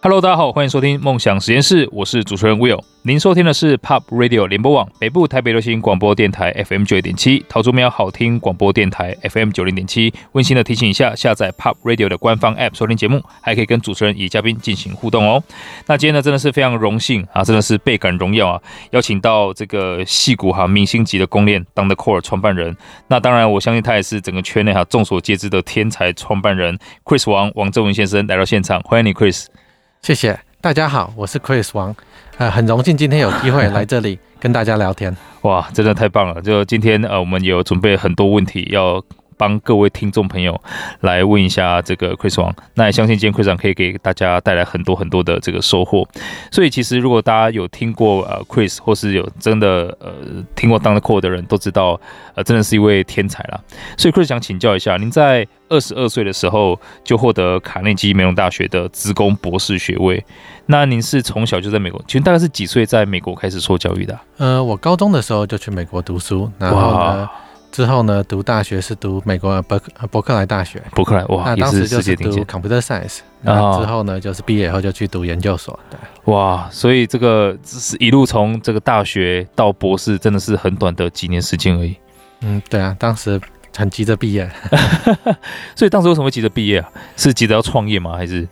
Hello，大家好，欢迎收听梦想实验室，我是主持人 Will。您收听的是 Pop Radio 联播网北部台北流行广播电台 FM 九一点七，桃竹苗好听广播电台 FM 九零点七。温馨的提醒一下，下载 Pop Radio 的官方 App 收听节目，还可以跟主持人与嘉宾进行互动哦。那今天呢，真的是非常荣幸啊，真的是倍感荣耀啊，邀请到这个戏骨哈明星级的公链 Thundercore 创办人。那当然，我相信他也是整个圈内哈众所皆知的天才创办人 Chris 王王正文先生来到现场，欢迎你，Chris。谢谢大家好，我是 Chris 王，呃，很荣幸今天有机会来这里跟大家聊天。哇，真的太棒了！就今天呃，我们有准备很多问题要。帮各位听众朋友来问一下这个 Chris 王，那也相信今天 Chris 王可以给大家带来很多很多的这个收获。所以其实如果大家有听过呃 Chris，或是有真的呃听过 Thundercore 的人都知道，呃真的是一位天才啦。所以 Chris 想请教一下，您在二十二岁的时候就获得卡内基梅隆大学的职工博士学位，那您是从小就在美国？请问大概是几岁在美国开始受教育的啊？呃，我高中的时候就去美国读书，然后呢。之后呢，读大学是读美国伯伯克莱大学，伯克莱哇，那当时就是读 computer science，然后之后呢，就是毕业以后就去读研究所，对，哇，所以这个是一路从这个大学到博士，真的是很短的几年时间而已。嗯，对啊，当时很急着毕业，所以当时为什么会急着毕业啊？是急着要创业吗？还是？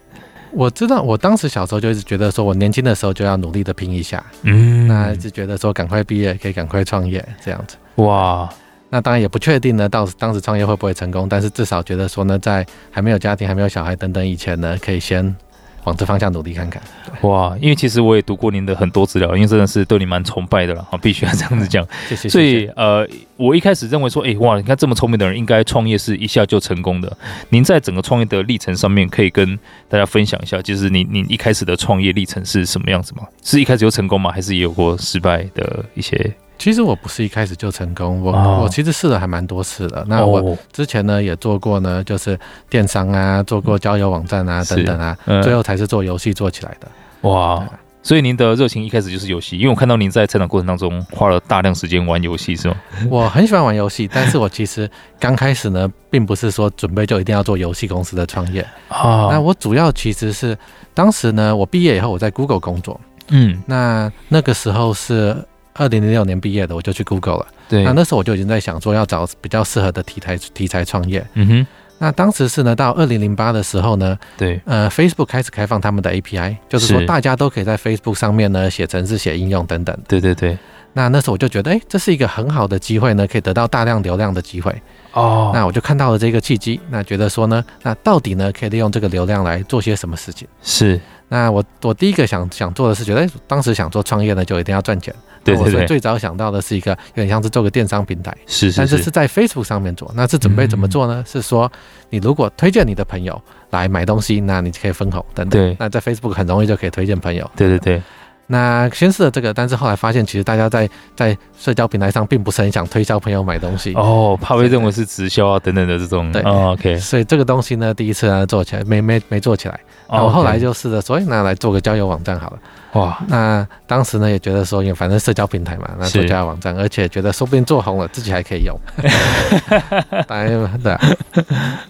我知道，我当时小时候就一直觉得说，我年轻的时候就要努力的拼一下，嗯，那一直觉得说，赶快毕业可以赶快创业这样子，哇。那当然也不确定呢，到当时创业会不会成功，但是至少觉得说呢，在还没有家庭、还没有小孩等等以前呢，可以先往这方向努力看看。哇，因为其实我也读过您的很多资料，因为真的是对你蛮崇拜的了啊，必须要这样子讲。谢谢。所以呃，我一开始认为说，哎哇，你看这么聪明的人，应该创业是一下就成功的。您在整个创业的历程上面，可以跟大家分享一下，就是你你一开始的创业历程是什么样子吗？是一开始就成功吗？还是也有过失败的一些？其实我不是一开始就成功，我、oh. 我其实试了还蛮多次的。那我之前呢也做过呢，就是电商啊，做过交友网站啊等等啊，嗯、最后才是做游戏做起来的。哇！所以您的热情一开始就是游戏，因为我看到您在成长过程当中花了大量时间玩游戏，是吗？我很喜欢玩游戏，但是我其实刚开始呢，并不是说准备就一定要做游戏公司的创业啊。Oh. 那我主要其实是当时呢，我毕业以后我在 Google 工作，嗯，那那个时候是。二零零六年毕业的，我就去 Google 了。对，那那时候我就已经在想说要找比较适合的题材题材创业。嗯哼，那当时是呢，到二零零八的时候呢，对，呃，Facebook 开始开放他们的 API，就是说大家都可以在 Facebook 上面呢写程式、写应用等等。对对对。那那时候我就觉得，哎，这是一个很好的机会呢，可以得到大量流量的机会。哦。那我就看到了这个契机，那觉得说呢，那到底呢可以利用这个流量来做些什么事情？是。那我我第一个想想做的是，觉得当时想做创业呢，就一定要赚钱。对对对。所以最早想到的是一个有点像是做个电商平台，是是是。但是是在 Facebook 上面做。那是准备怎么做呢？是说你如果推荐你的朋友来买东西，那你可以分红等等。对。那在 Facebook 很容易就可以推荐朋友。对对对。那先试了这个，但是后来发现，其实大家在在社交平台上并不是很想推销朋友买东西哦，怕被认为是直销啊等等的这种。对、哦、，OK。所以这个东西呢，第一次呢做起来没没没做起来。然后后来就试着说，哎，那来做个交友网站好了。哇，那当时呢也觉得说，因为反正社交平台嘛，那做交网站，而且觉得说不定做红了，自己还可以用。当然对啊。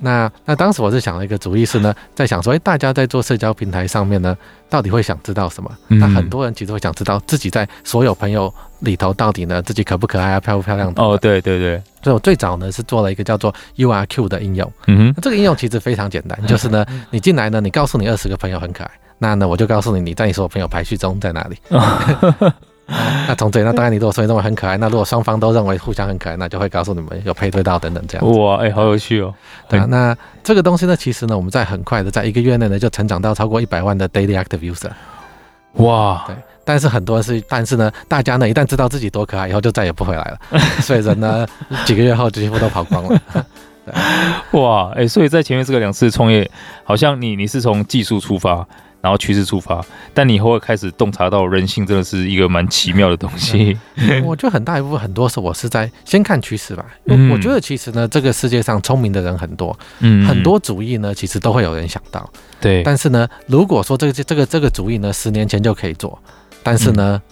那那当时我是想了一个主意是呢，在想说，哎，大家在做社交平台上面呢，到底会想知道什么？那很多人其实会想知道自己在所有朋友里头到底呢，自己可不可爱啊，漂不漂亮的？哦，对对对。所以我最早呢是做了一个叫做 URQ 的应用。嗯哼。这个应用其实非常简单，就是呢，你进来呢，你告诉你二十个朋友很可爱。那呢，我就告诉你，你在你所有朋友排序中在哪里？那从这里，那当然你如果说你认为很可爱，那如果双方都认为互相很可爱，那就会告诉你们有配对到等等这样。哇，哎、欸，好有趣哦。对啊，那这个东西呢，其实呢，我们在很快的，在一个月内呢，就成长到超过一百万的 daily active user。哇，对，但是很多是，但是呢，大家呢，一旦知道自己多可爱，以后就再也不回来了。所以人呢，几个月后几乎都跑光了。哇，哎、欸，所以在前面这个两次创业，好像你你是从技术出发。然后趋势出发，但你以后会开始洞察到人性真的是一个蛮奇妙的东西。我觉得很大一部分，很多时候我是在先看趋势吧。嗯，我觉得其实呢，这个世界上聪明的人很多，嗯，很多主意呢，其实都会有人想到。对，但是呢，如果说这个这个这个主意呢，十年前就可以做，但是呢，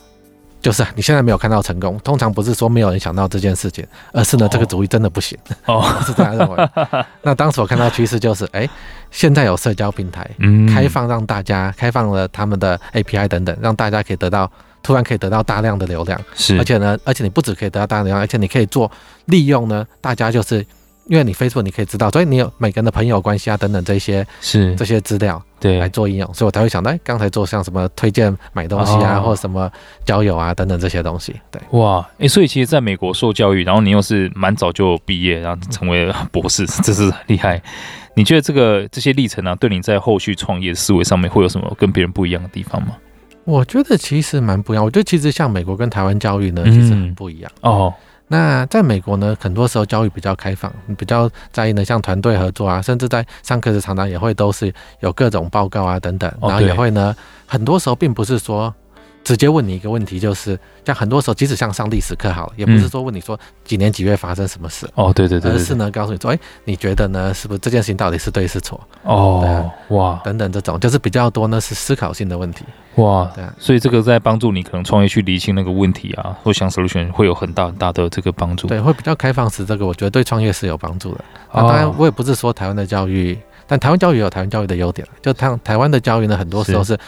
就是啊你现在没有看到成功，通常不是说没有人想到这件事情，而是呢、哦、这个主意真的不行。哦，我 是这样认为。那当时我看到趋势就是，哎，现在有社交平台，嗯，开放让大家开放了他们的 API 等等，让大家可以得到突然可以得到大量的流量。是，而且呢，而且你不只可以得到大量流量，而且你可以做利用呢，大家就是。因为你 Facebook 你可以知道，所以你有每个人的朋友关系啊等等这些是这些资料对来做应用，所以我才会想到，哎，刚才做像什么推荐买东西啊，哦、或什么交友啊等等这些东西。对，哇，哎，所以其实在美国受教育，然后你又是蛮早就毕业，然后成为了博士，这是很厉害。你觉得这个这些历程啊，对你在后续创业思维上面会有什么跟别人不一样的地方吗？我觉得其实蛮不一样。我觉得其实像美国跟台湾教育呢，其实很不一样、嗯、哦。那在美国呢，很多时候教育比较开放，比较在意呢，像团队合作啊，甚至在上课时常常也会都是有各种报告啊等等，然后也会呢，很多时候并不是说。直接问你一个问题，就是像很多时候，即使像上历史课好了，也不是说问你说几年几月发生什么事哦，对对对，而是呢告诉你说，哎，你觉得呢？是不是这件事情到底是对是错？哦，哇，等等这种，就是比较多呢是思考性的问题。哇，对，所以这个在帮助你可能创业去理清那个问题啊，或想 solution 会有很大很大的这个帮助。对，会比较开放式，这个我觉得对创业是有帮助的。啊，当然我也不是说台湾的教育，但台湾教育有台湾教育的优点，就台台湾的教育呢，很多时候是。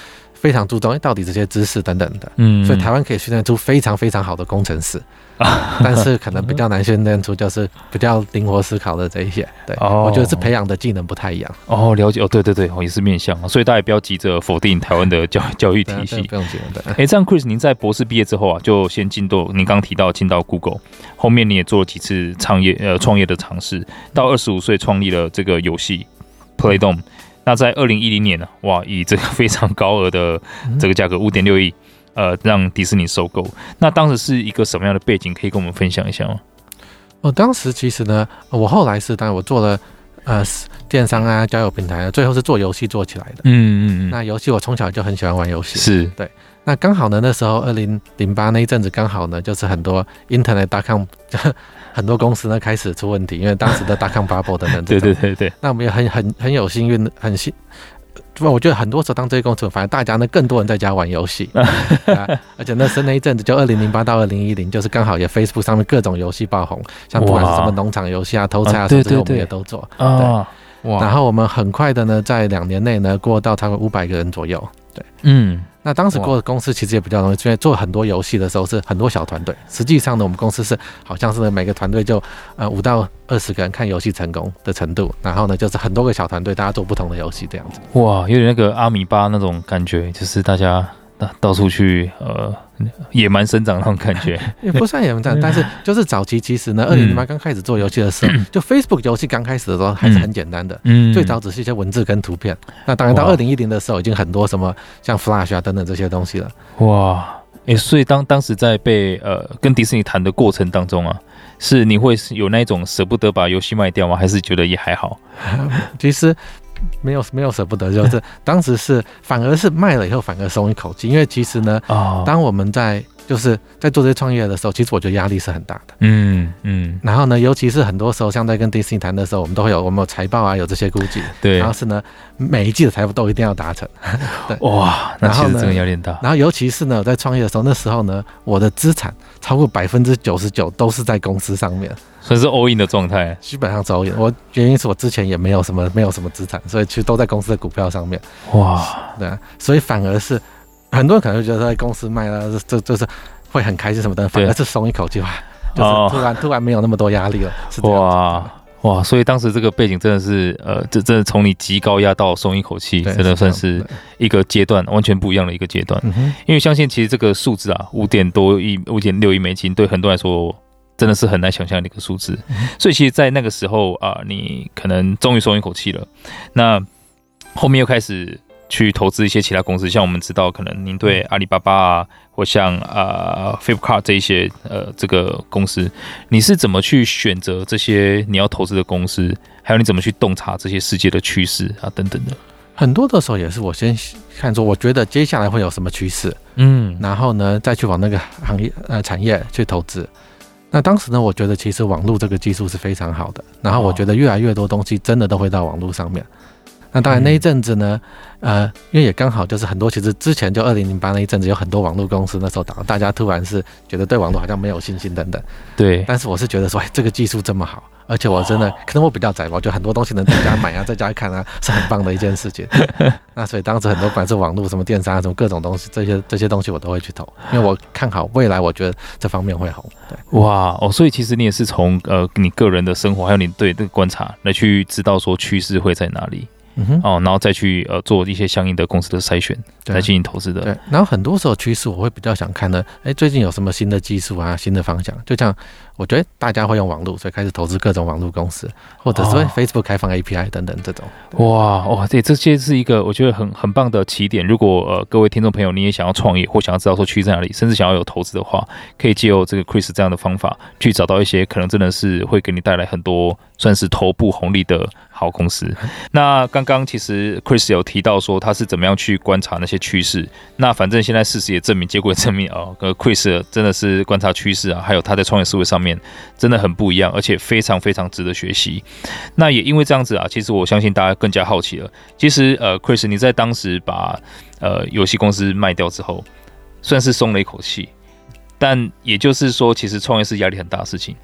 非常注重哎，到底这些知识等等的，嗯，所以台湾可以训练出非常非常好的工程师，啊，但是可能比较难训练出就是比较灵活思考的这一些，对，哦，我觉得是培养的技能不太一样。哦，了解哦，对对对，也是面向，所以大家也不要急着否定台湾的教教育体系，不用急的。哎，这样 Chris，您在博士毕业之后啊，就先进到您刚刚提到进到 Google，后面你也做了几次创业呃创业的尝试，到二十五岁创立了这个游戏 Playdom。那在二零一零年呢，哇，以这个非常高额的这个价格五点六亿，呃，让迪士尼收购。那当时是一个什么样的背景？可以跟我们分享一下吗？我当时其实呢，我后来是当然我做了呃电商啊、交友平台啊，最后是做游戏做起来的。嗯嗯嗯。那游戏我从小就很喜欢玩游戏，是对。那刚好呢，那时候二零零八那一阵子刚好呢，就是很多 Internet.com。很多公司呢开始出问题，因为当时的 dot-com bubble 等等。对对对对。那我们也很很很有幸运，很幸，我觉得很多时候当这些公司，反正大家呢更多人在家玩游戏，而且那是那一阵子，就二零零八到二零一零，就是刚好也 Facebook 上面各种游戏爆红，像不管是什么农场游戏啊、偷菜啊，什么我们也都做。啊，哇！然后我们很快的呢，在两年内呢，过到差不多五百个人左右。对，嗯。那当时过的公司其实也比较容易，因为做很多游戏的时候是很多小团队。实际上呢，我们公司是好像是每个团队就呃五到二十个人看游戏成功的程度，然后呢就是很多个小团队大家做不同的游戏这样子。哇，有点那个阿米巴那种感觉，就是大家。到到处去，呃，野蛮生长那种感觉，也不算野蛮长，但是就是早期其实呢，二零零八刚开始做游戏的时候，就 Facebook 游戏刚开始的时候还是很简单的，嗯，最早只是一些文字跟图片。那当然到二零一零的时候，已经很多什么像 Flash 啊等等这些东西了。哇，哎、欸，所以当当时在被呃跟迪士尼谈的过程当中啊，是你会有那种舍不得把游戏卖掉吗？还是觉得也还好？其实。没有没有舍不得，就是 当时是反而是卖了以后反而松一口气，因为其实呢，当我们在。就是在做这些创业的时候，其实我觉得压力是很大的。嗯嗯。然后呢，尤其是很多时候，像在跟迪士尼谈的时候，我们都会有我们有财报啊，有这些估计。对。然后是呢，每一季的财富都一定要达成。对。哇，那其实真的压力大。然后尤其是呢，在创业的时候，那时候呢，我的资产超过百分之九十九都是在公司上面，所以是 all in 的状态。基本上是 all in。我原因是我之前也没有什么没有什么资产，所以其实都在公司的股票上面。哇。对啊，所以反而是。很多人可能会觉得在公司卖了，这这是会很开心什么的，反而是松一口气吧，就是突然突然没有那么多压力了。哇哇！所以当时这个背景真的是，呃，这真的从你极高压到松一口气，真的算是一个阶段，完全不一样的一个阶段。因为相信其实这个数字啊，五点多亿、五点六亿美金，对很多人来说真的是很难想象的一个数字。所以其实，在那个时候啊，你可能终于松一口气了。那后面又开始。去投资一些其他公司，像我们知道，可能您对阿里巴巴啊，或像啊 Flipkart 这一些呃这个公司，你是怎么去选择这些你要投资的公司？还有你怎么去洞察这些世界的趋势啊等等的？很多的时候也是我先看出，我觉得接下来会有什么趋势，嗯，然后呢再去往那个行业呃产业去投资。那当时呢，我觉得其实网络这个技术是非常好的，然后我觉得越来越多东西真的都会到网络上面。那当然那一阵子呢，嗯、呃，因为也刚好就是很多其实之前就二零零八那一阵子有很多网络公司那时候倒，大家突然是觉得对网络好像没有信心等等。对。但是我是觉得说，哎，这个技术这么好。而且我真的可能我比较宅吧，我觉得很多东西能在家买啊，在家看啊，是很棒的一件事情。那所以当时很多不管是网络、什么电商啊、什么各种东西，这些这些东西我都会去投，因为我看好未来，我觉得这方面会红。对，哇哦，所以其实你也是从呃你个人的生活，还有你对这个观察来去知道说趋势会在哪里。嗯哼，哦，然后再去呃做一些相应的公司的筛选，来进行投资的。对，然后很多时候趋势我会比较想看的，哎，最近有什么新的技术啊，新的方向？就像我觉得大家会用网络，所以开始投资各种网络公司，或者是 Facebook 开放 API 等等这种。哦、哇哇，对，这些是一个我觉得很很棒的起点。如果呃各位听众朋友你也想要创业，或想要知道说趋势在哪里，甚至想要有投资的话，可以借由这个 Chris 这样的方法，去找到一些可能真的是会给你带来很多算是头部红利的。好公司，那刚刚其实 Chris 有提到说他是怎么样去观察那些趋势。那反正现在事实也证明，结果也证明啊，呃，Chris 真的是观察趋势啊，还有他在创业思维上面真的很不一样，而且非常非常值得学习。那也因为这样子啊，其实我相信大家更加好奇了。其实呃，Chris 你在当时把呃游戏公司卖掉之后，算是松了一口气，但也就是说，其实创业是压力很大的事情。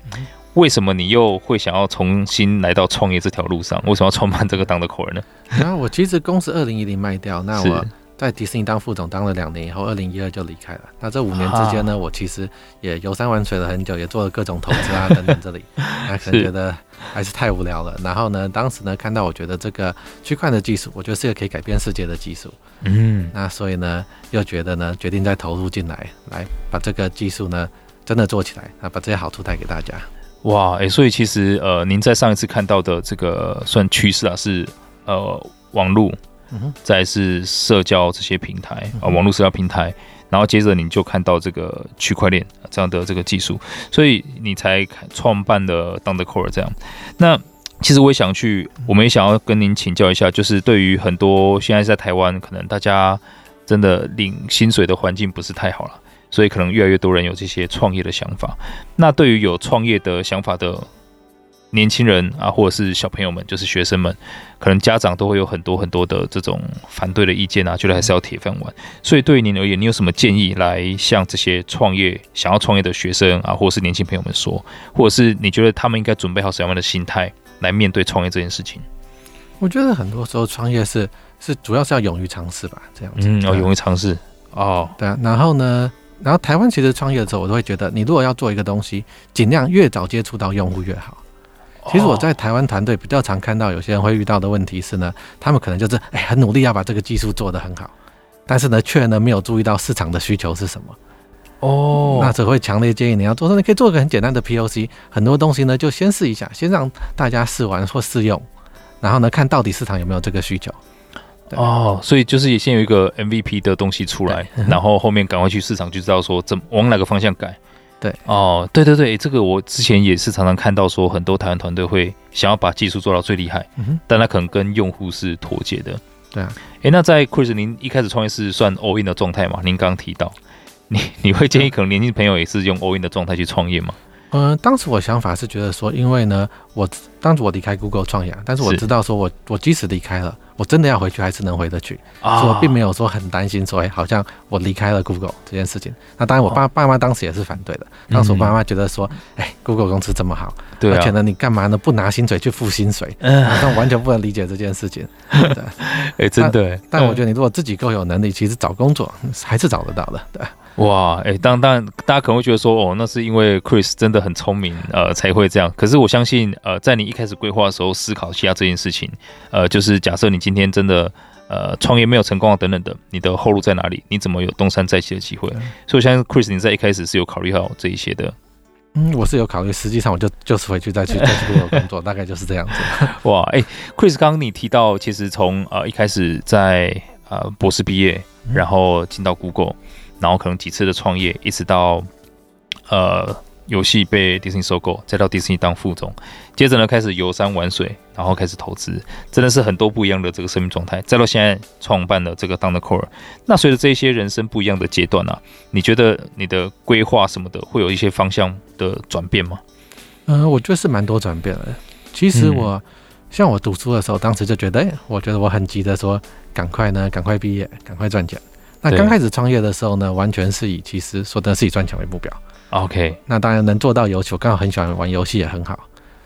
为什么你又会想要重新来到创业这条路上？为什么要创办这个当的 core 呢？然后我其实公司二零一零卖掉，那我在迪士尼当副总当了两年以后，二零一二就离开了。那这五年之间呢，我其实也游山玩水了很久，也做了各种投资啊等等。这 里那可能觉得还是太无聊了。然后呢，当时呢看到我觉得这个区块的技术，我觉得是一个可以改变世界的技术。嗯，那所以呢又觉得呢决定再投入进来，来把这个技术呢真的做起来，啊把这些好处带给大家。哇，哎、欸，所以其实呃，您在上一次看到的这个算趋势啊，是呃网络，再是社交这些平台啊、呃，网络社交平台，然后接着你就看到这个区块链这样的这个技术，所以你才创办的 Thundercore 这样。那其实我也想去，我们也想要跟您请教一下，就是对于很多现在在台湾，可能大家真的领薪水的环境不是太好了。所以可能越来越多人有这些创业的想法。那对于有创业的想法的年轻人啊，或者是小朋友们，就是学生们，可能家长都会有很多很多的这种反对的意见啊，觉得还是要铁饭碗。所以对于您而言，你有什么建议来向这些创业想要创业的学生啊，或者是年轻朋友们说，或者是你觉得他们应该准备好什么样的心态来面对创业这件事情？我觉得很多时候创业是是主要是要勇于尝试吧，这样子。嗯，要勇于尝试。哦，对啊。然后呢？然后台湾其实创业的时候，我都会觉得，你如果要做一个东西，尽量越早接触到用户越好。其实我在台湾团队比较常看到有些人会遇到的问题是呢，他们可能就是哎很努力要把这个技术做得很好，但是呢却呢没有注意到市场的需求是什么。哦，那只会强烈建议你要做，说你可以做一个很简单的 POC，很多东西呢就先试一下，先让大家试玩或试用，然后呢看到底市场有没有这个需求。哦，所以就是也先有一个 MVP 的东西出来，然后后面赶快去市场就知道说怎么往哪个方向改。对，哦，对对对，这个我之前也是常常看到说，很多台湾团队会想要把技术做到最厉害，但他可能跟用户是脱节的。对啊，哎，那在 Chris 您一开始创业是算 all in 的状态吗？您刚刚提到，你你会建议可能年轻朋友也是用 all in 的状态去创业吗？嗯，当时我想法是觉得说，因为呢，我当时我离开 Google 创业，但是我知道说我我即使离开了。我真的要回去，还是能回得去，所以我并没有说很担心，说哎，好像我离开了 Google 这件事情。那当然，我爸爸妈当时也是反对的。当时我爸妈觉得说，哎，Google 公司这么好，而且呢，你干嘛呢？不拿薪水去付薪水？嗯，好像完全不能理解这件事情。对，哎，真的。但我觉得你如果自己够有能力，其实找工作还是找得到的。对。哇，哎，当当然，大家可能会觉得说，哦，那是因为 Chris 真的很聪明，呃，才会这样。可是我相信，呃，在你一开始规划的时候，思考一下这件事情，呃，就是假设你今天真的，呃，创业没有成功啊，等等的，你的后路在哪里？你怎么有东山再起的机会？所以，我相信 Chris 你在一开始是有考虑好这一些的。嗯，我是有考虑，实际上我就就是回去再去再去做工作，大概就是这样子。哇，哎，Chris，刚刚你提到，其实从呃一开始在呃博士毕业，然后进到 Google。然后可能几次的创业，一直到呃游戏被迪士尼收购，再到迪士尼当副总，接着呢开始游山玩水，然后开始投资，真的是很多不一样的这个生命状态。再到现在创办了这个 THUNDERCORE，那随着这些人生不一样的阶段啊，你觉得你的规划什么的会有一些方向的转变吗？嗯、呃，我觉得是蛮多转变的。其实我像我读书的时候，当时就觉得，哎，我觉得我很急的说，赶快呢，赶快毕业，赶快赚钱。那刚开始创业的时候呢，完全是以其实说的是以赚钱为目标。OK，那当然能做到游戏，我刚好很喜欢玩游戏，也很好。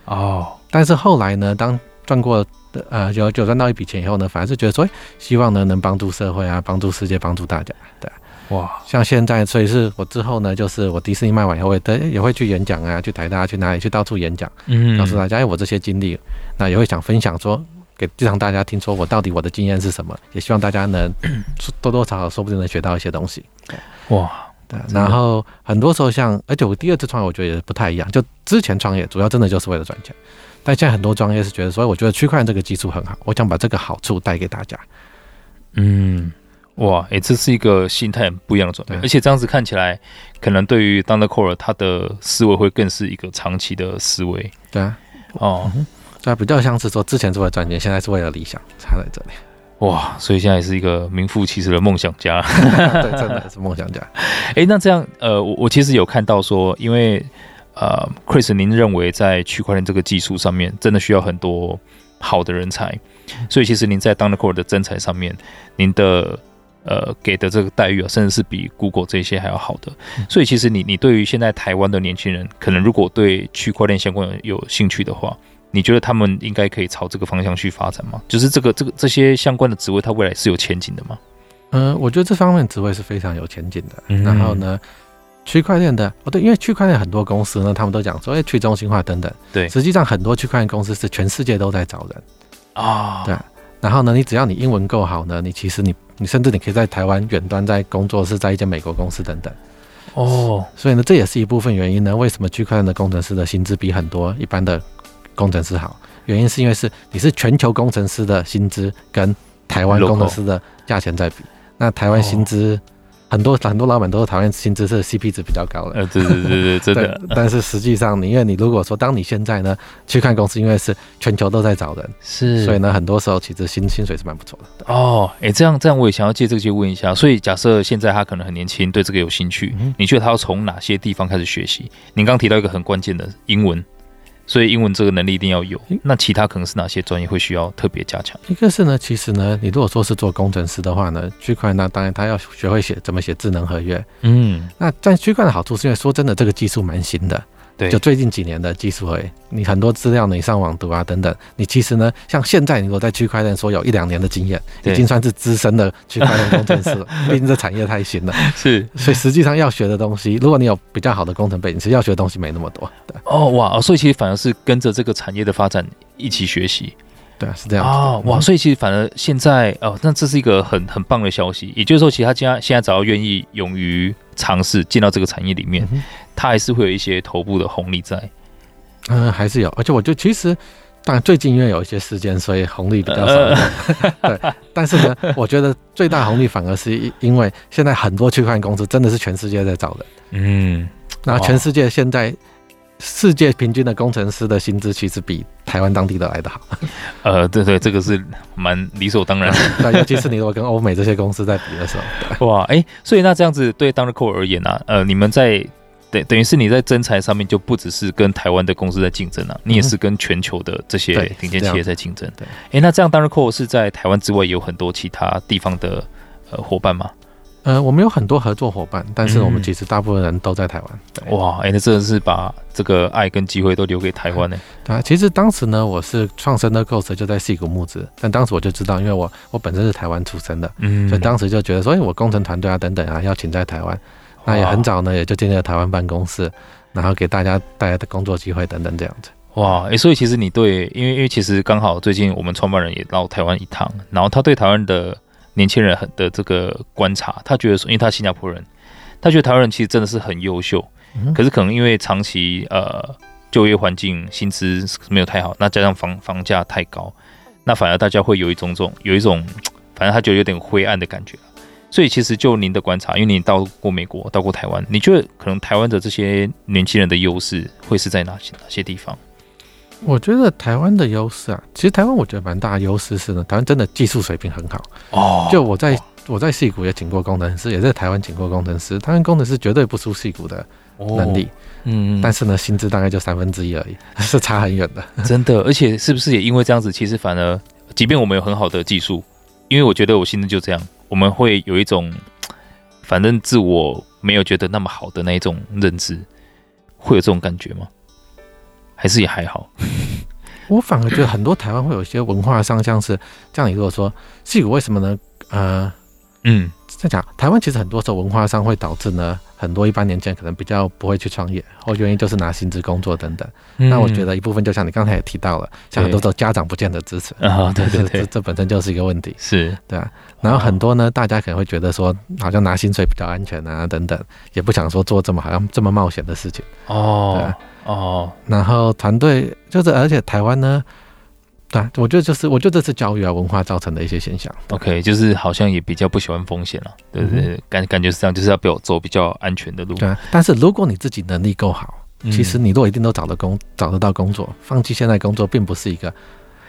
哦，但是后来呢，当赚过呃，有有赚到一笔钱以后呢，反而是觉得说，希望呢能帮助社会啊，帮助世界，帮助大家。对，哇，像现在，所以是我之后呢，就是我迪士尼卖完以后，我也也会去演讲啊，去台大，去哪里，去到处演讲，嗯，告诉大家，哎，我这些经历，那也会想分享说，给让大家听说我到底我的经验是什么，也希望大家能 多多少少说不定能学到一些东西。哇，对，然后很多时候像，而且我第二次创业，我觉得也不太一样，就之前创业主要真的就是为了赚钱。但现在很多专业是觉得，所以我觉得区块链这个技术很好，我想把这个好处带给大家。嗯，哇，哎、欸，这是一个心态很不一样的转变，而且这样子看起来，可能对于 Dundercore 他的思维会更是一个长期的思维。对啊，哦，对啊，比较像是说之前是为了赚钱，现在是为了理想，差在这里。哇，所以现在是一个名副其实的梦想家。对，真的是梦想家。诶、欸，那这样，呃，我我其实有看到说，因为。呃，Chris，您认为在区块链这个技术上面，真的需要很多好的人才，所以其实您在 Dundercore 的真才上面，您的呃给的这个待遇啊，甚至是比 Google 这些还要好的。所以其实你你对于现在台湾的年轻人，可能如果对区块链相关有兴趣的话，你觉得他们应该可以朝这个方向去发展吗？就是这个这个这些相关的职位，它未来是有前景的吗？嗯、呃，我觉得这方面职位是非常有前景的。嗯、然后呢？区块链的哦，对，因为区块链很多公司呢，他们都讲说，哎，去中心化等等。对，实际上很多区块链公司是全世界都在找人啊。对，然后呢，你只要你英文够好呢，你其实你你甚至你可以在台湾远端在工作，是在一间美国公司等等。哦，所以呢，这也是一部分原因呢，为什么区块链的工程师的薪资比很多一般的工程师好？原因是因为是你是全球工程师的薪资跟台湾工程师的价钱在比，那台湾薪资。哦很多很多老板都是讨厌薪资是 CP 值比较高的，呃，对对对对，真的。但是实际上，你因为你如果说，当你现在呢去看公司，因为是全球都在找人，是，所以呢，很多时候其实薪薪水是蛮不错的。哦，哎，这样这样，我也想要借这个机会问一下。所以假设现在他可能很年轻，对这个有兴趣，嗯、你觉得他要从哪些地方开始学习？您刚提到一个很关键的英文。所以英文这个能力一定要有。那其他可能是哪些专业会需要特别加强？一个是呢，其实呢，你如果说是做工程师的话呢，区块那当然他要学会写怎么写智能合约。嗯，那在区块的好处是因为说真的，这个技术蛮新的。对，就最近几年的技术而已。你很多资料呢，你上网读啊等等，你其实呢，像现在你如果在区块链说有一两年的经验，已经算是资深的区块链工程师了。毕竟这产业太新了，是，所以实际上要学的东西，如果你有比较好的工程背景，其实要学的东西没那么多。对，哦哇，所以其实反而是跟着这个产业的发展一起学习。对啊，是这样哦，哇，所以其实反而现在哦，那这是一个很很棒的消息。也就是说，其实他现在现在只要愿意勇于尝试进到这个产业里面，他还是会有一些头部的红利在。嗯，还是有，而且我觉得其实，当然最近因为有一些事件，所以红利比较少。对，但是呢，我觉得最大红利反而是因为现在很多区块链公司真的是全世界在找人。嗯，那全世界现在世界平均的工程师的薪资其实比台湾当地的来得好。呃，对对，这个是蛮理所当然的。对，尤其是你如果跟欧美这些公司在比的时候。哇，哎，所以那这样子对 Dundercore 而言呢、啊，呃，你们在。等，等于是你在征才上面就不只是跟台湾的公司在竞争啊，你也是跟全球的这些顶尖企业在竞争。对，哎，那这样 Dundercore 是在台湾之外有很多其他地方的呃伙伴吗？呃，我们有很多合作伙伴，但是我们其实大部分人都在台湾。嗯、哇，哎，那真的是把这个爱跟机会都留给台湾呢。对啊，其实当时呢，我是创生的 Ghost 就在矽谷募资，但当时我就知道，因为我我本身是台湾出生的，嗯，所以当时就觉得，所以我工程团队啊等等啊要请在台湾。那也很早呢，也就建立了台湾办公室，然后给大家带来的工作机会等等这样子。哇，哎、欸，所以其实你对，因为因为其实刚好最近我们创办人也到台湾一趟，然后他对台湾的年轻人很的这个观察，他觉得说，因为他新加坡人，他觉得台湾人其实真的是很优秀，嗯、可是可能因为长期呃就业环境薪资没有太好，那加上房房价太高，那反而大家会有一种种有一种，反正他觉得有点灰暗的感觉。所以其实就您的观察，因为你到过美国，到过台湾，你觉得可能台湾的这些年轻人的优势会是在哪些哪些地方？我觉得台湾的优势啊，其实台湾我觉得蛮大的优势是呢，台湾真的技术水平很好哦。就我在、哦、我在戏谷也请过工程师，也在台湾请过工程师，台湾工程师绝对不输戏谷的能力，嗯、哦，但是呢，薪资大概就三分之一而已，是差很远的。真的，而且是不是也因为这样子，其实反而，即便我们有很好的技术，因为我觉得我薪资就这样，我们会有一种，反正自我没有觉得那么好的那一种认知，会有这种感觉吗？还是也还好，我反而觉得很多台湾会有一些文化上像是这样。你如果说矽谷为什么呢？呃，嗯，在讲台湾其实很多时候文化上会导致呢，很多一般年轻人可能比较不会去创业，或原因就是拿薪资工作等等。嗯、那我觉得一部分就像你刚才也提到了，像很多时候家长不见得支持啊，对对对，这这本身就是一个问题，是对啊。然后很多呢，大家可能会觉得说，好像拿薪水比较安全啊，等等，也不想说做这么好像这么冒险的事情哦。对啊哦，然后团队就是，而且台湾呢，对，我觉得就是，我觉得这是教育啊文化造成的一些现象。OK，就是好像也比较不喜欢风险了，对不对？感、嗯、感觉是这样，就是要比我走比较安全的路。对，但是如果你自己能力够好，嗯、其实你都一定都找得工找得到工作，放弃现在工作并不是一个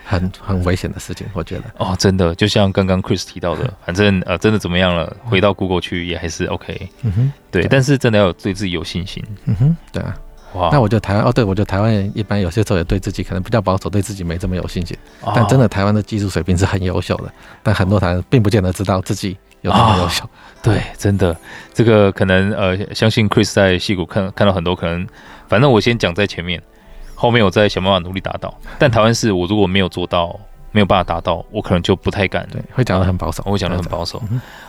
很很危险的事情，我觉得。哦，真的，就像刚刚 Chris 提到的，反正呃，真的怎么样了，回到 Google 去也还是 OK。嗯哼，对，对但是真的要对自己有信心。嗯哼，对啊。那我觉得台湾哦，对我觉得台湾人一般有些时候也对自己可能比较保守，对自己没这么有信心。Oh. 但真的台湾的技术水平是很优秀的，但很多台湾人并不见得知道自己有多么优秀。Oh. 对，真的，这个可能呃，相信 Chris 在戏谷看看到很多可能，反正我先讲在前面，后面我再想办法努力达到。但台湾是我如果没有做到，没有办法达到，我可能就不太敢。对，会讲的很保守，我会讲的很保守。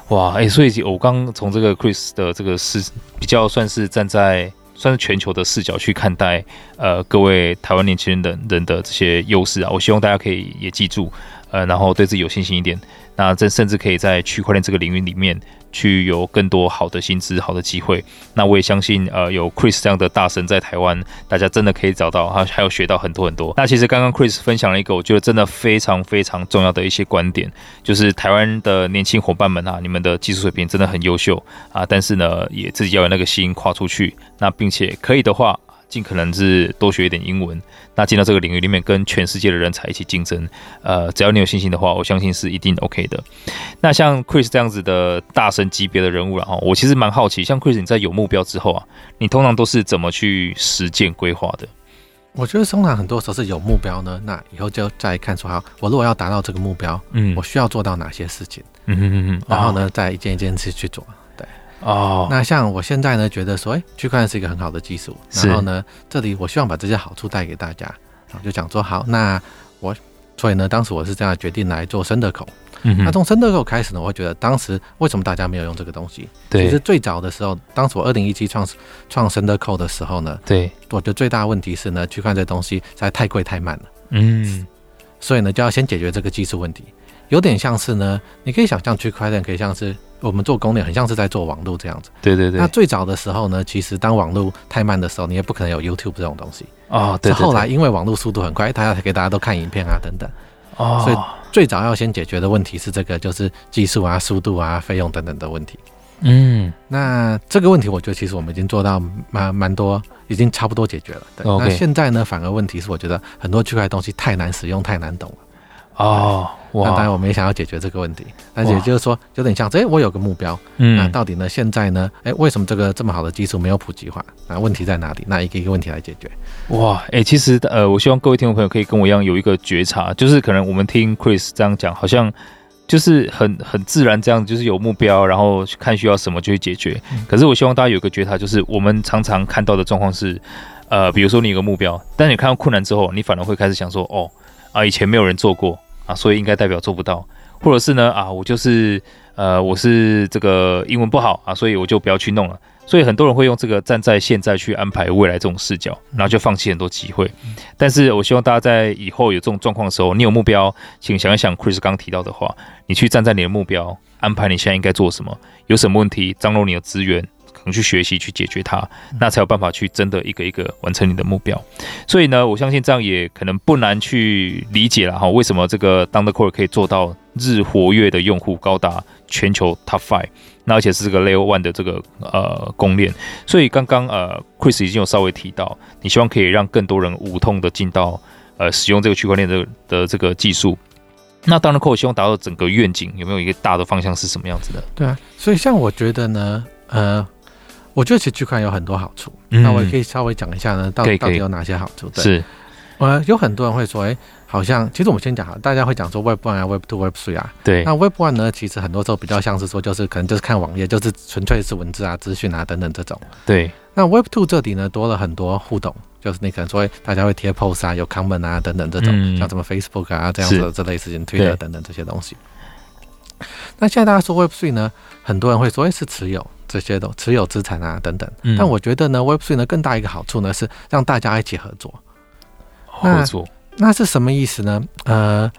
哇，哎、欸，所以我刚从这个 Chris 的这个是比较算是站在。算是全球的视角去看待，呃，各位台湾年轻人的人的这些优势啊，我希望大家可以也记住，呃，然后对自己有信心一点。那这甚至可以在区块链这个领域里面去有更多好的薪资、好的机会。那我也相信，呃，有 Chris 这样的大神在台湾，大家真的可以找到，还还有学到很多很多。那其实刚刚 Chris 分享了一个我觉得真的非常非常重要的一些观点，就是台湾的年轻伙伴们啊，你们的技术水平真的很优秀啊，但是呢，也自己要有那个心跨出去，那并且可以的话。尽可能是多学一点英文，那进到这个领域里面，跟全世界的人才一起竞争。呃，只要你有信心的话，我相信是一定 OK 的。那像 Chris 这样子的大神级别的人物了哈，我其实蛮好奇，像 Chris 你在有目标之后啊，你通常都是怎么去实践规划的？我觉得通常很多时候是有目标呢，那以后就再看说，好，我如果要达到这个目标，嗯，我需要做到哪些事情？嗯哼哼哼，然后呢，再一件一件事去做。哦，那像我现在呢，觉得说，哎，区块链是一个很好的技术，然后呢，这里我希望把这些好处带给大家，然后就讲说，好，那我，所以呢，当时我是这样决定来做深德口。嗯，那从深德口开始呢，我会觉得当时为什么大家没有用这个东西？对，其实最早的时候，当时我二零一七创创深德口的时候呢，对，我觉得最大的问题是呢，区块链这东西实在太贵太慢了。嗯，所以呢，就要先解决这个技术问题，有点像是呢，你可以想象区块链可以像是。我们做公链很像是在做网络这样子。对对对。那最早的时候呢，其实当网络太慢的时候，你也不可能有 YouTube 这种东西哦。对。是后来因为网络速度很快，大家才给大家都看影片啊等等。哦。所以最早要先解决的问题是这个，就是技术啊、速度啊、费用等等的问题。嗯。那这个问题，我觉得其实我们已经做到蛮蛮多，已经差不多解决了。对。那现在呢，反而问题是，我觉得很多区块东西太难使用，太难懂了。哦。那当然，我们也想要解决这个问题，那也就是说，有点像，哎，我有个目标，嗯，那到底呢？现在呢？哎，为什么这个这么好的技术没有普及化？那问题在哪里？那一个一个问题来解决。哇，哎，其实呃，我希望各位听众朋友可以跟我一样有一个觉察，就是可能我们听 Chris 这样讲，好像就是很很自然这样，就是有目标，然后看需要什么就去解决。可是我希望大家有一个觉察，就是我们常常看到的状况是，呃，比如说你有个目标，但你看到困难之后，你反而会开始想说，哦，啊，以前没有人做过。啊，所以应该代表做不到，或者是呢？啊，我就是呃，我是这个英文不好啊，所以我就不要去弄了。所以很多人会用这个站在现在去安排未来这种视角，然后就放弃很多机会。但是我希望大家在以后有这种状况的时候，你有目标，请想一想 Chris 刚提到的话，你去站在你的目标，安排你现在应该做什么，有什么问题，张罗你的资源。去学习去解决它，那才有办法去真的一个一个完成你的目标。所以呢，我相信这样也可能不难去理解了哈。为什么这个 Thundercore 可以做到日活跃的用户高达全球 Top Five？那而且是这个 Layer One 的这个呃公链。所以刚刚呃 Chris 已经有稍微提到，你希望可以让更多人无痛的进到呃使用这个区块链的的这个技术。那当然，我希望达到整个愿景，有没有一个大的方向是什么样子的？对啊，所以像我觉得呢，呃，我觉得其实去看有很多好处。嗯、那我也可以稍微讲一下呢，到底到底有哪些好处？对是，呃，有很多人会说，哎、欸，好像其实我们先讲哈，大家会讲说 Web One 啊，Web Two、Web Three 啊。对。那 Web One 呢，其实很多时候比较像是说，就是可能就是看网页，就是纯粹是文字啊、资讯啊等等这种。对。那 Web Two 这里呢，多了很多互动。就是你可能说，大家会贴 post 啊，有 comment 啊，等等这种，嗯、像什么 Facebook 啊这样子的这类事情，Twitter 等等这些东西。那现在大家说 Web Three 呢，很多人会说，哎，是持有这些的持有资产啊等等。嗯、但我觉得呢，Web Three 呢更大一个好处呢是让大家一起合作。合作那，那是什么意思呢？呃，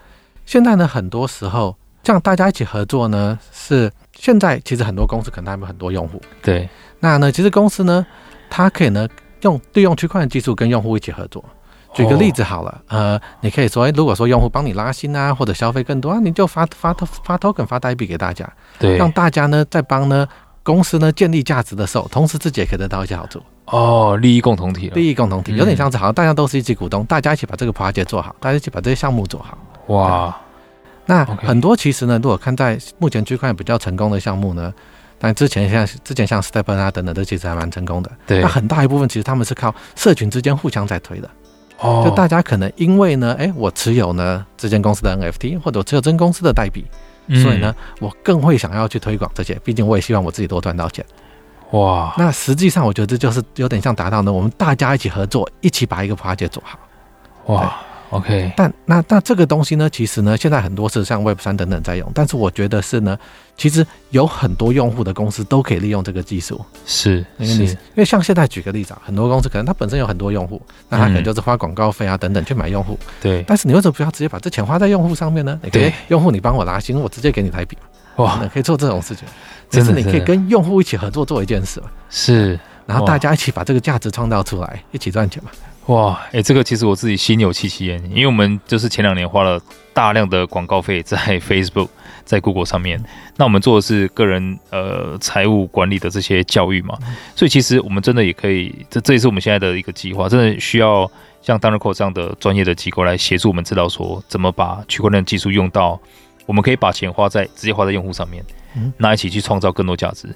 现在呢很多时候这样大家一起合作呢，是现在其实很多公司可能他们有很多用户。对。那呢，其实公司呢，它可以呢。用利用区块链技术跟用户一起合作。举个例子好了，呃，你可以说，如果说用户帮你拉新啊，或者消费更多啊，你就发发发 token 发代币给大家，对，让大家呢在帮呢公司呢建立价值的时候，同时自己也可以得到一些好处。哦，利益共同体，利益共同体，有点像是好像大家都是一级股东，大家一起把这个 project 做好，大家一起把这些项目做好。哇，那很多其实呢，如果看在目前区块链比较成功的项目呢。但之前像之前像 STEPN 啊等等，这其实还蛮成功的。对，那很大一部分其实他们是靠社群之间互相在推的。哦，就大家可能因为呢，哎，我持有呢这间公司的 NFT，或者我持有真公司的代币，嗯、所以呢，我更会想要去推广这些。毕竟我也希望我自己多赚到钱。哇，那实际上我觉得这就是有点像达到呢，我们大家一起合作，一起把一个 project 做好。哇。OK，但那那这个东西呢，其实呢，现在很多是像 Web 三等等在用，但是我觉得是呢，其实有很多用户的公司都可以利用这个技术。是，因为你因为像现在举个例子啊，很多公司可能它本身有很多用户，那它可能就是花广告费啊等等去买用户。对。但是你为什么不要直接把这钱花在用户上面呢？你可以用户你帮我拉新，我直接给你台币。哇，可以做这种事情。就是，你可以跟用户一起合作做一件事嘛。是。然后大家一起把这个价值创造出来，一起赚钱嘛。哇，哎、欸，这个其实我自己心有戚戚焉，因为我们就是前两年花了大量的广告费在 Facebook、在 Google 上面。那我们做的是个人呃财务管理的这些教育嘛，所以其实我们真的也可以，这这也是我们现在的一个计划，真的需要像 Thundercode 这样的专业的机构来协助我们，知道说怎么把区块链技术用到，我们可以把钱花在直接花在用户上面，那一起去创造更多价值，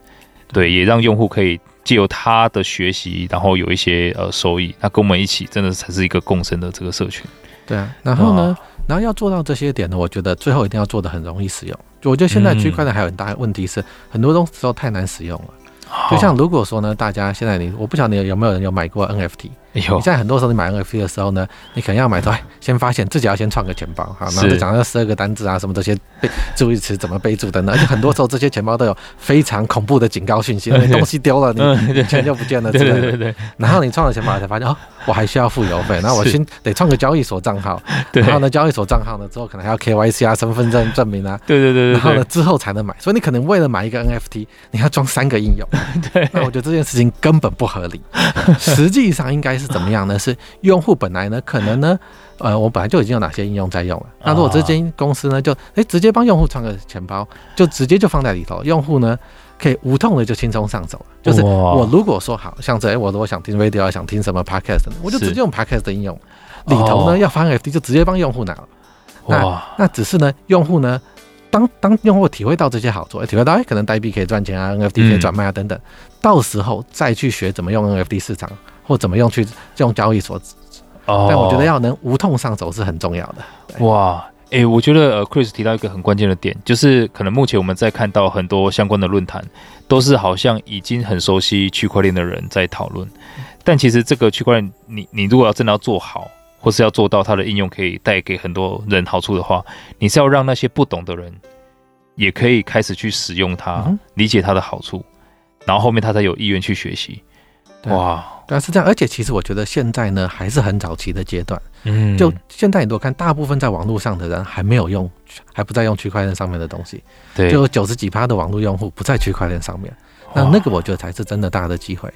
对，也让用户可以。借由他的学习，然后有一些呃收益，那跟我们一起，真的才是一个共生的这个社群。对啊，然后呢，哦、然后要做到这些点呢，我觉得最后一定要做的很容易使用。我觉得现在区块链还有很大的问题是，嗯、很多东西都太难使用了。就像如果说呢，大家现在你，我不晓得你有没有人有买过 NFT。你现在很多时候你买 NFT 的时候呢，你可能要买出来，先发现自己要先创个钱包，好，然后就讲那十二个单字啊，什么这些备注意词怎么备注等等，而且很多时候这些钱包都有非常恐怖的警告讯息，那东西丢了，你钱就不见了 之类的。对对对。然后你创了钱包才发现哦，我还需要付邮费，那我先得创个交易所账号，然后呢，交易所账号呢之后可能还要 KYC 啊，身份证证明啊，对对对。然后呢之后才能买，所以你可能为了买一个 NFT，你要装三个应用。对。那我觉得这件事情根本不合理，实际上应该是怎么样呢？是。用户本来呢，可能呢，呃，我本来就已经有哪些应用在用了。那如果这间公司呢，就诶直接帮用户创个钱包，就直接就放在里头，用户呢可以无痛的就轻松上手了。就是我如果说好像这，诶，我如果想听 radio，想听什么 podcast，我就直接用 podcast 的应用里头呢，要发 NFT 就直接帮用户拿了。那那只是呢，用户呢，当当用户体会到这些好处，体会到诶可能代币可以赚钱啊，NFT 可以转卖啊等等，到时候再去学怎么用 NFT 市场。或怎么用去用交易所，哦，但我觉得要能无痛上手是很重要的。哇，诶、欸，我觉得呃，Chris 提到一个很关键的点，就是可能目前我们在看到很多相关的论坛，都是好像已经很熟悉区块链的人在讨论，但其实这个区块链，你你如果要真的要做好，或是要做到它的应用可以带给很多人好处的话，你是要让那些不懂的人也可以开始去使用它，理解它的好处，然后后面他才有意愿去学习。哇。对啊，是这样，而且其实我觉得现在呢还是很早期的阶段。嗯，就现在你都看，大部分在网络上的人还没有用，还不在用区块链上面的东西。对，就九十几趴的网络用户不在区块链上面。那那个我觉得才是真的大的机会。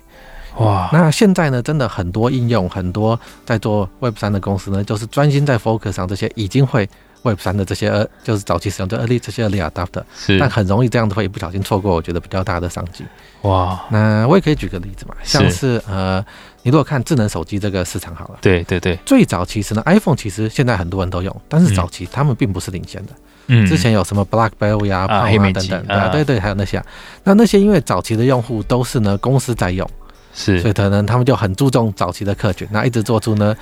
哇，那现在呢，真的很多应用，很多在做 Web 三的公司呢，就是专心在 focus 上这些已经会 Web 三的这些呃，就是早期使用的 early 这些 early adopter，是，但很容易这样的话一不小心错过，我觉得比较大的商机。哇，那我也可以举个例子嘛，像是，是呃，你如果看智能手机这个市场好了，对对对，最早其实呢，iPhone 其实现在很多人都用，但是早期他们并不是领先的。嗯，之前有什么 BlackBerry 啊、啊、Palm 啊等等，啊、对对对，还有那些，那那些因为早期的用户都是呢公司在用，是，所以可能他们就很注重早期的客群，那一直做出呢。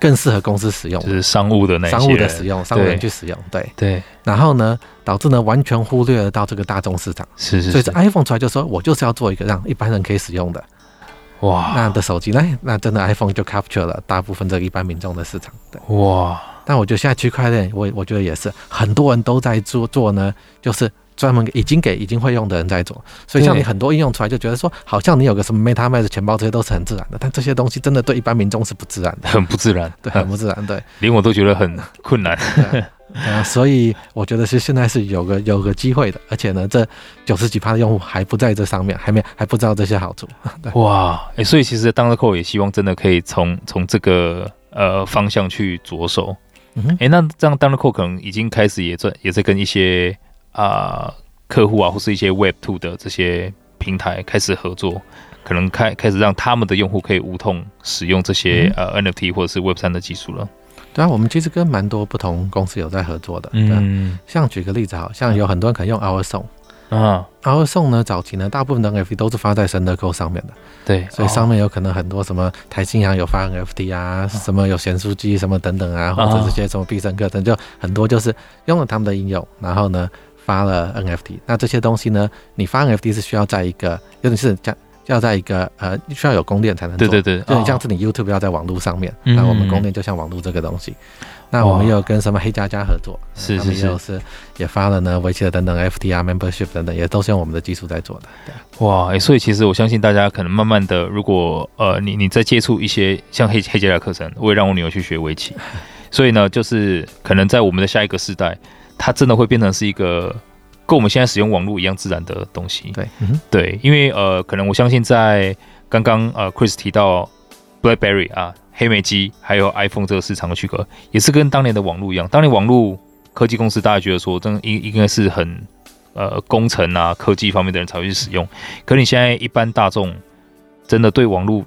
更适合公司使用，就是商务的那些商务的使用，商务人去使用，对对。然后呢，导致呢完全忽略了到这个大众市场，是是。所以这 iPhone 出来就说，我就是要做一个让一般人可以使用的，哇，那样的手机呢，那真的 iPhone 就 capture 了大部分这个一般民众的市场，对，哇。但我觉得现在区块链，我我觉得也是很多人都在做做呢，就是。专门已经给已经会用的人在做，所以像你很多应用出来就觉得说，好像你有个什么 MetaMask 钱包，这些都是很自然的，但这些东西真的对一般民众是不自然的，很不自然，对，很不自然，对，连我都觉得很困难。对啊，所以我觉得是现在是有个有个机会的，而且呢，这九十几趴的用户还不在这上面，还没还不知道这些好处。对。哇，哎、欸，所以其实 Thundercore 也希望真的可以从从这个呃方向去着手。哎、嗯欸，那这样 Thundercore 可能已经开始也在也在跟一些啊。呃客户啊，或是一些 Web Two 的这些平台开始合作，可能开开始让他们的用户可以无痛使用这些、嗯、呃 NFT 或者是 Web 三的技术了。对啊，我们其实跟蛮多不同公司有在合作的。嗯，像举个例子，好像有很多人可能用 OurSong 啊，OurSong 呢，早期呢，大部分的 NFT 都是发在 ThunderCode 上面的。对，所以上面有可能很多什么台新银行有发 NFT 啊，哦、什么有贤书机什么等等啊，或者这些什么必胜客等，就很多就是用了他们的应用，然后呢。发了 NFT，那这些东西呢？你发 NFT 是需要在一个，尤其是这样，要在一个呃，需要有供电才能做。对对对，就你像是你 YouTube 要在网络上面，那、哦、我们供电就像网络这个东西。嗯、那我们也有跟什么黑加加合作，是是是，是也发了呢，围棋的等等 FT 啊，Membership 等等，也都是用我们的技术在做的。对哇，欸、所以其实我相信大家可能慢慢的，如果呃，你你在接触一些像黑黑加加课程，我也让我女儿去学围棋，所以呢，就是可能在我们的下一个世代。它真的会变成是一个跟我们现在使用网络一样自然的东西。对，嗯、对，因为呃，可能我相信在刚刚呃，Chris 提到 BlackBerry 啊，黑莓机还有 iPhone 这个市场的区隔，也是跟当年的网络一样。当年网络科技公司大家觉得说，这应应该是很呃工程啊科技方面的人才会去使用。可你现在一般大众真的对网络，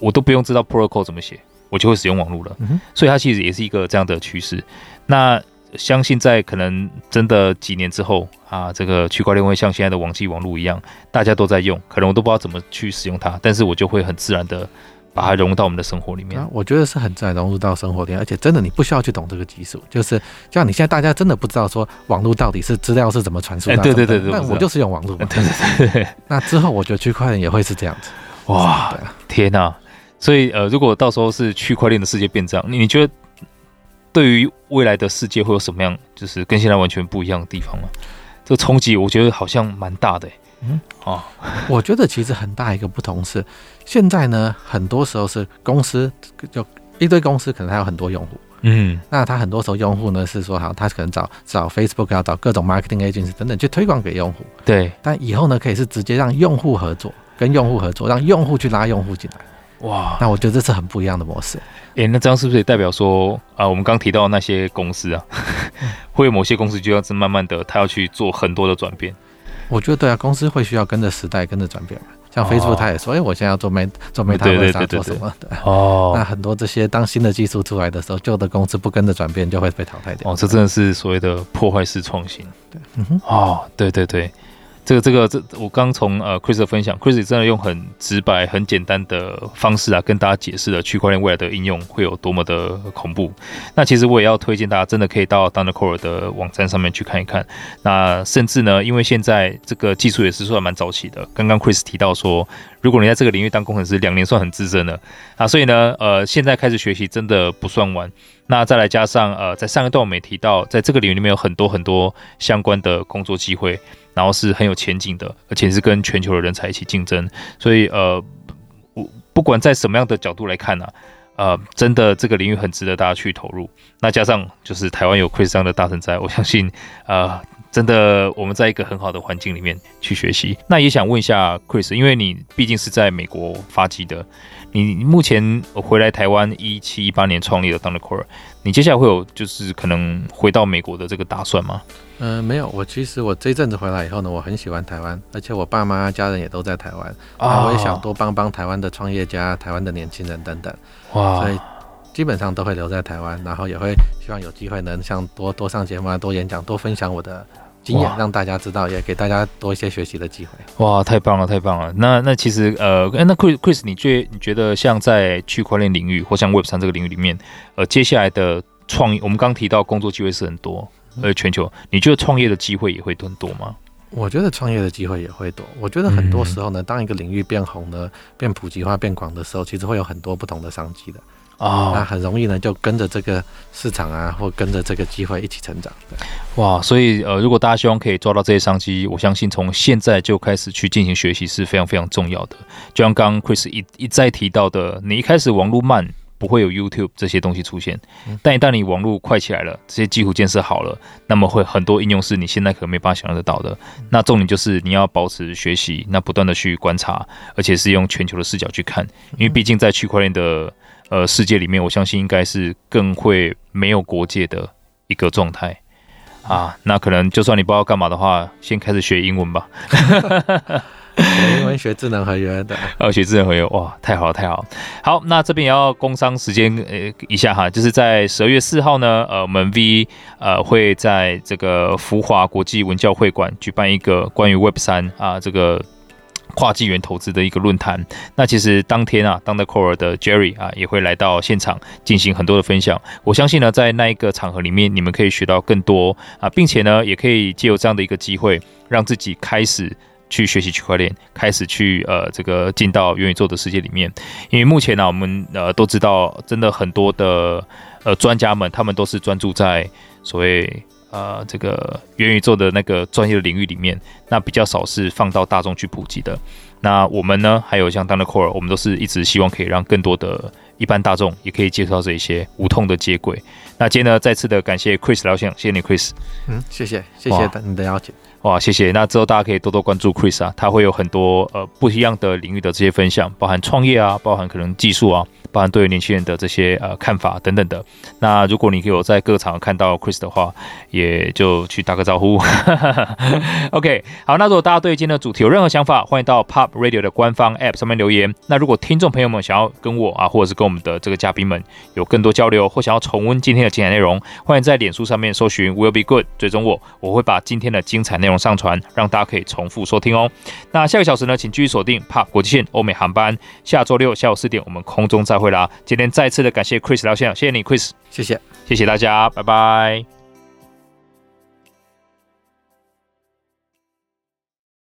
我都不用知道 protocol 怎么写，我就会使用网络了。嗯、所以它其实也是一个这样的趋势。那相信在可能真的几年之后啊，这个区块链会像现在的网际网络一样，大家都在用，可能我都不知道怎么去使用它，但是我就会很自然的把它融入到我们的生活里面。啊、我觉得是很自然融入到生活里面，而且真的你不需要去懂这个技术，就是像你现在大家真的不知道说网络到底是资料是怎么传输的。对对对对，那我就是用网络嘛。对对对。那之后我觉得区块链也会是这样子。哇，天哪！所以呃，如果到时候是区块链的世界变这样，你你觉得？对于未来的世界会有什么样，就是跟现在完全不一样的地方吗？这个冲击我觉得好像蛮大的。嗯，哦，我觉得其实很大一个不同是，现在呢，很多时候是公司就一堆公司可能还有很多用户，嗯，那他很多时候用户呢是说好，他可能找找 Facebook 要找各种 marketing agents 等等去推广给用户，对，但以后呢可以是直接让用户合作，跟用户合作，让用户去拉用户进来。哇，那我觉得这是很不一样的模式。诶，那这样是不是也代表说啊，我们刚提到那些公司啊，会有某些公司就要是慢慢的，他要去做很多的转变？我觉得对啊，公司会需要跟着时代跟着转变嘛。像 Facebook 他也说，哎、哦，我现在要做 Meta 做 Meta 做什么？对哦，那很多这些当新的技术出来的时候，旧的公司不跟着转变，就会被淘汰掉。哦，这真的是所谓的破坏式创新。对，嗯哼，哦，对对对。这个这个这，我刚从呃 Chris 的分享，Chris 真的用很直白、很简单的方式啊，跟大家解释了区块链未来的应用会有多么的恐怖。那其实我也要推荐大家，真的可以到 Thundercore 的网站上面去看一看。那甚至呢，因为现在这个技术也是算蛮早期的。刚刚 Chris 提到说，如果你在这个领域当工程师两年，算很资深了啊，所以呢，呃，现在开始学习真的不算晚。那再来加上呃，在上一段我们也提到，在这个领域里面有很多很多相关的工作机会。然后是很有前景的，而且是跟全球的人才一起竞争，所以呃，不不管在什么样的角度来看呢、呃，真的这个领域很值得大家去投入。那加上就是台湾有 Chris 这样的大神在，我相信呃，真的我们在一个很好的环境里面去学习。那也想问一下 Chris，因为你毕竟是在美国发迹的。你目前回来台湾一七一八年创立了 thundercore，你接下来会有就是可能回到美国的这个打算吗？嗯、呃，没有。我其实我这阵子回来以后呢，我很喜欢台湾，而且我爸妈家人也都在台湾啊，我也想多帮帮台湾的创业家、台湾的年轻人等等。哇，所以基本上都会留在台湾，然后也会希望有机会能像多多上节目啊、多演讲、多分享我的。经验让大家知道，也给大家多一些学习的机会。哇，太棒了，太棒了！那那其实呃，那 Chris Chris，你觉你觉得像在区块链领域或像 Web 三这个领域里面，呃，接下来的创业，我们刚提到工作机会是很多，呃，全球，你觉得创业的机会也会更多吗？我觉得创业的机会也会多。我觉得很多时候呢，当一个领域变红呢、变普及化、变广的时候，其实会有很多不同的商机的。啊、哦，那很容易呢，就跟着这个市场啊，或跟着这个机会一起成长。哇，所以呃，如果大家希望可以抓到这些商机，我相信从现在就开始去进行学习是非常非常重要的。就像刚刚 Chris 一一再提到的，你一开始网络慢，不会有 YouTube 这些东西出现，但一旦你网络快起来了，这些基础建设好了，那么会很多应用是你现在可能没办法想象得到的。那重点就是你要保持学习，那不断的去观察，而且是用全球的视角去看，因为毕竟在区块链的。呃，世界里面，我相信应该是更会没有国界的一个状态啊。那可能就算你不知道干嘛的话，先开始学英文吧。学英文学智能合约的，呃，学智能合约，哇，太好了，太好了。好，那这边也要工商时间呃一下哈，就是在十二月四号呢，呃，我们 V 呃会在这个福华国际文教会馆举办一个关于 Web 三啊这个。跨纪元投资的一个论坛，那其实当天啊，thundercore 的 Jerry 啊也会来到现场进行很多的分享。我相信呢，在那一个场合里面，你们可以学到更多啊，并且呢，也可以借由这样的一个机会，让自己开始去学习区块链，开始去呃这个进到元宇宙的世界里面。因为目前呢、我们呃都知道，真的很多的呃专家们，他们都是专注在所谓。呃，这个元宇宙的那个专业的领域里面，那比较少是放到大众去普及的。那我们呢，还有像 thundercore，我们都是一直希望可以让更多的一般大众也可以接触到这一些无痛的接轨。那今天呢，再次的感谢 Chris 老乡，谢谢你，Chris。嗯，谢谢，谢谢你的邀请。哇，谢谢。那之后大家可以多多关注 Chris 啊，他会有很多呃不一样的领域的这些分享，包含创业啊，包含可能技术啊。包含对于年轻人的这些呃看法等等的，那如果你有在各场看到 Chris 的话，也就去打个招呼。OK，好，那如果大家对今天的主题有任何想法，欢迎到 Pop Radio 的官方 App 上面留言。那如果听众朋友们想要跟我啊，或者是跟我们的这个嘉宾们有更多交流，或想要重温今天的精彩内容，欢迎在脸书上面搜寻 Will Be Good，追踪我，我会把今天的精彩内容上传，让大家可以重复收听哦。那下个小时呢，请继续锁定 Pop 国际线欧美航班，下周六下午四点，我们空中再会啦！今天再次的感谢 Chris 聊先生，谢谢你，Chris，谢谢，谢谢大家，拜拜。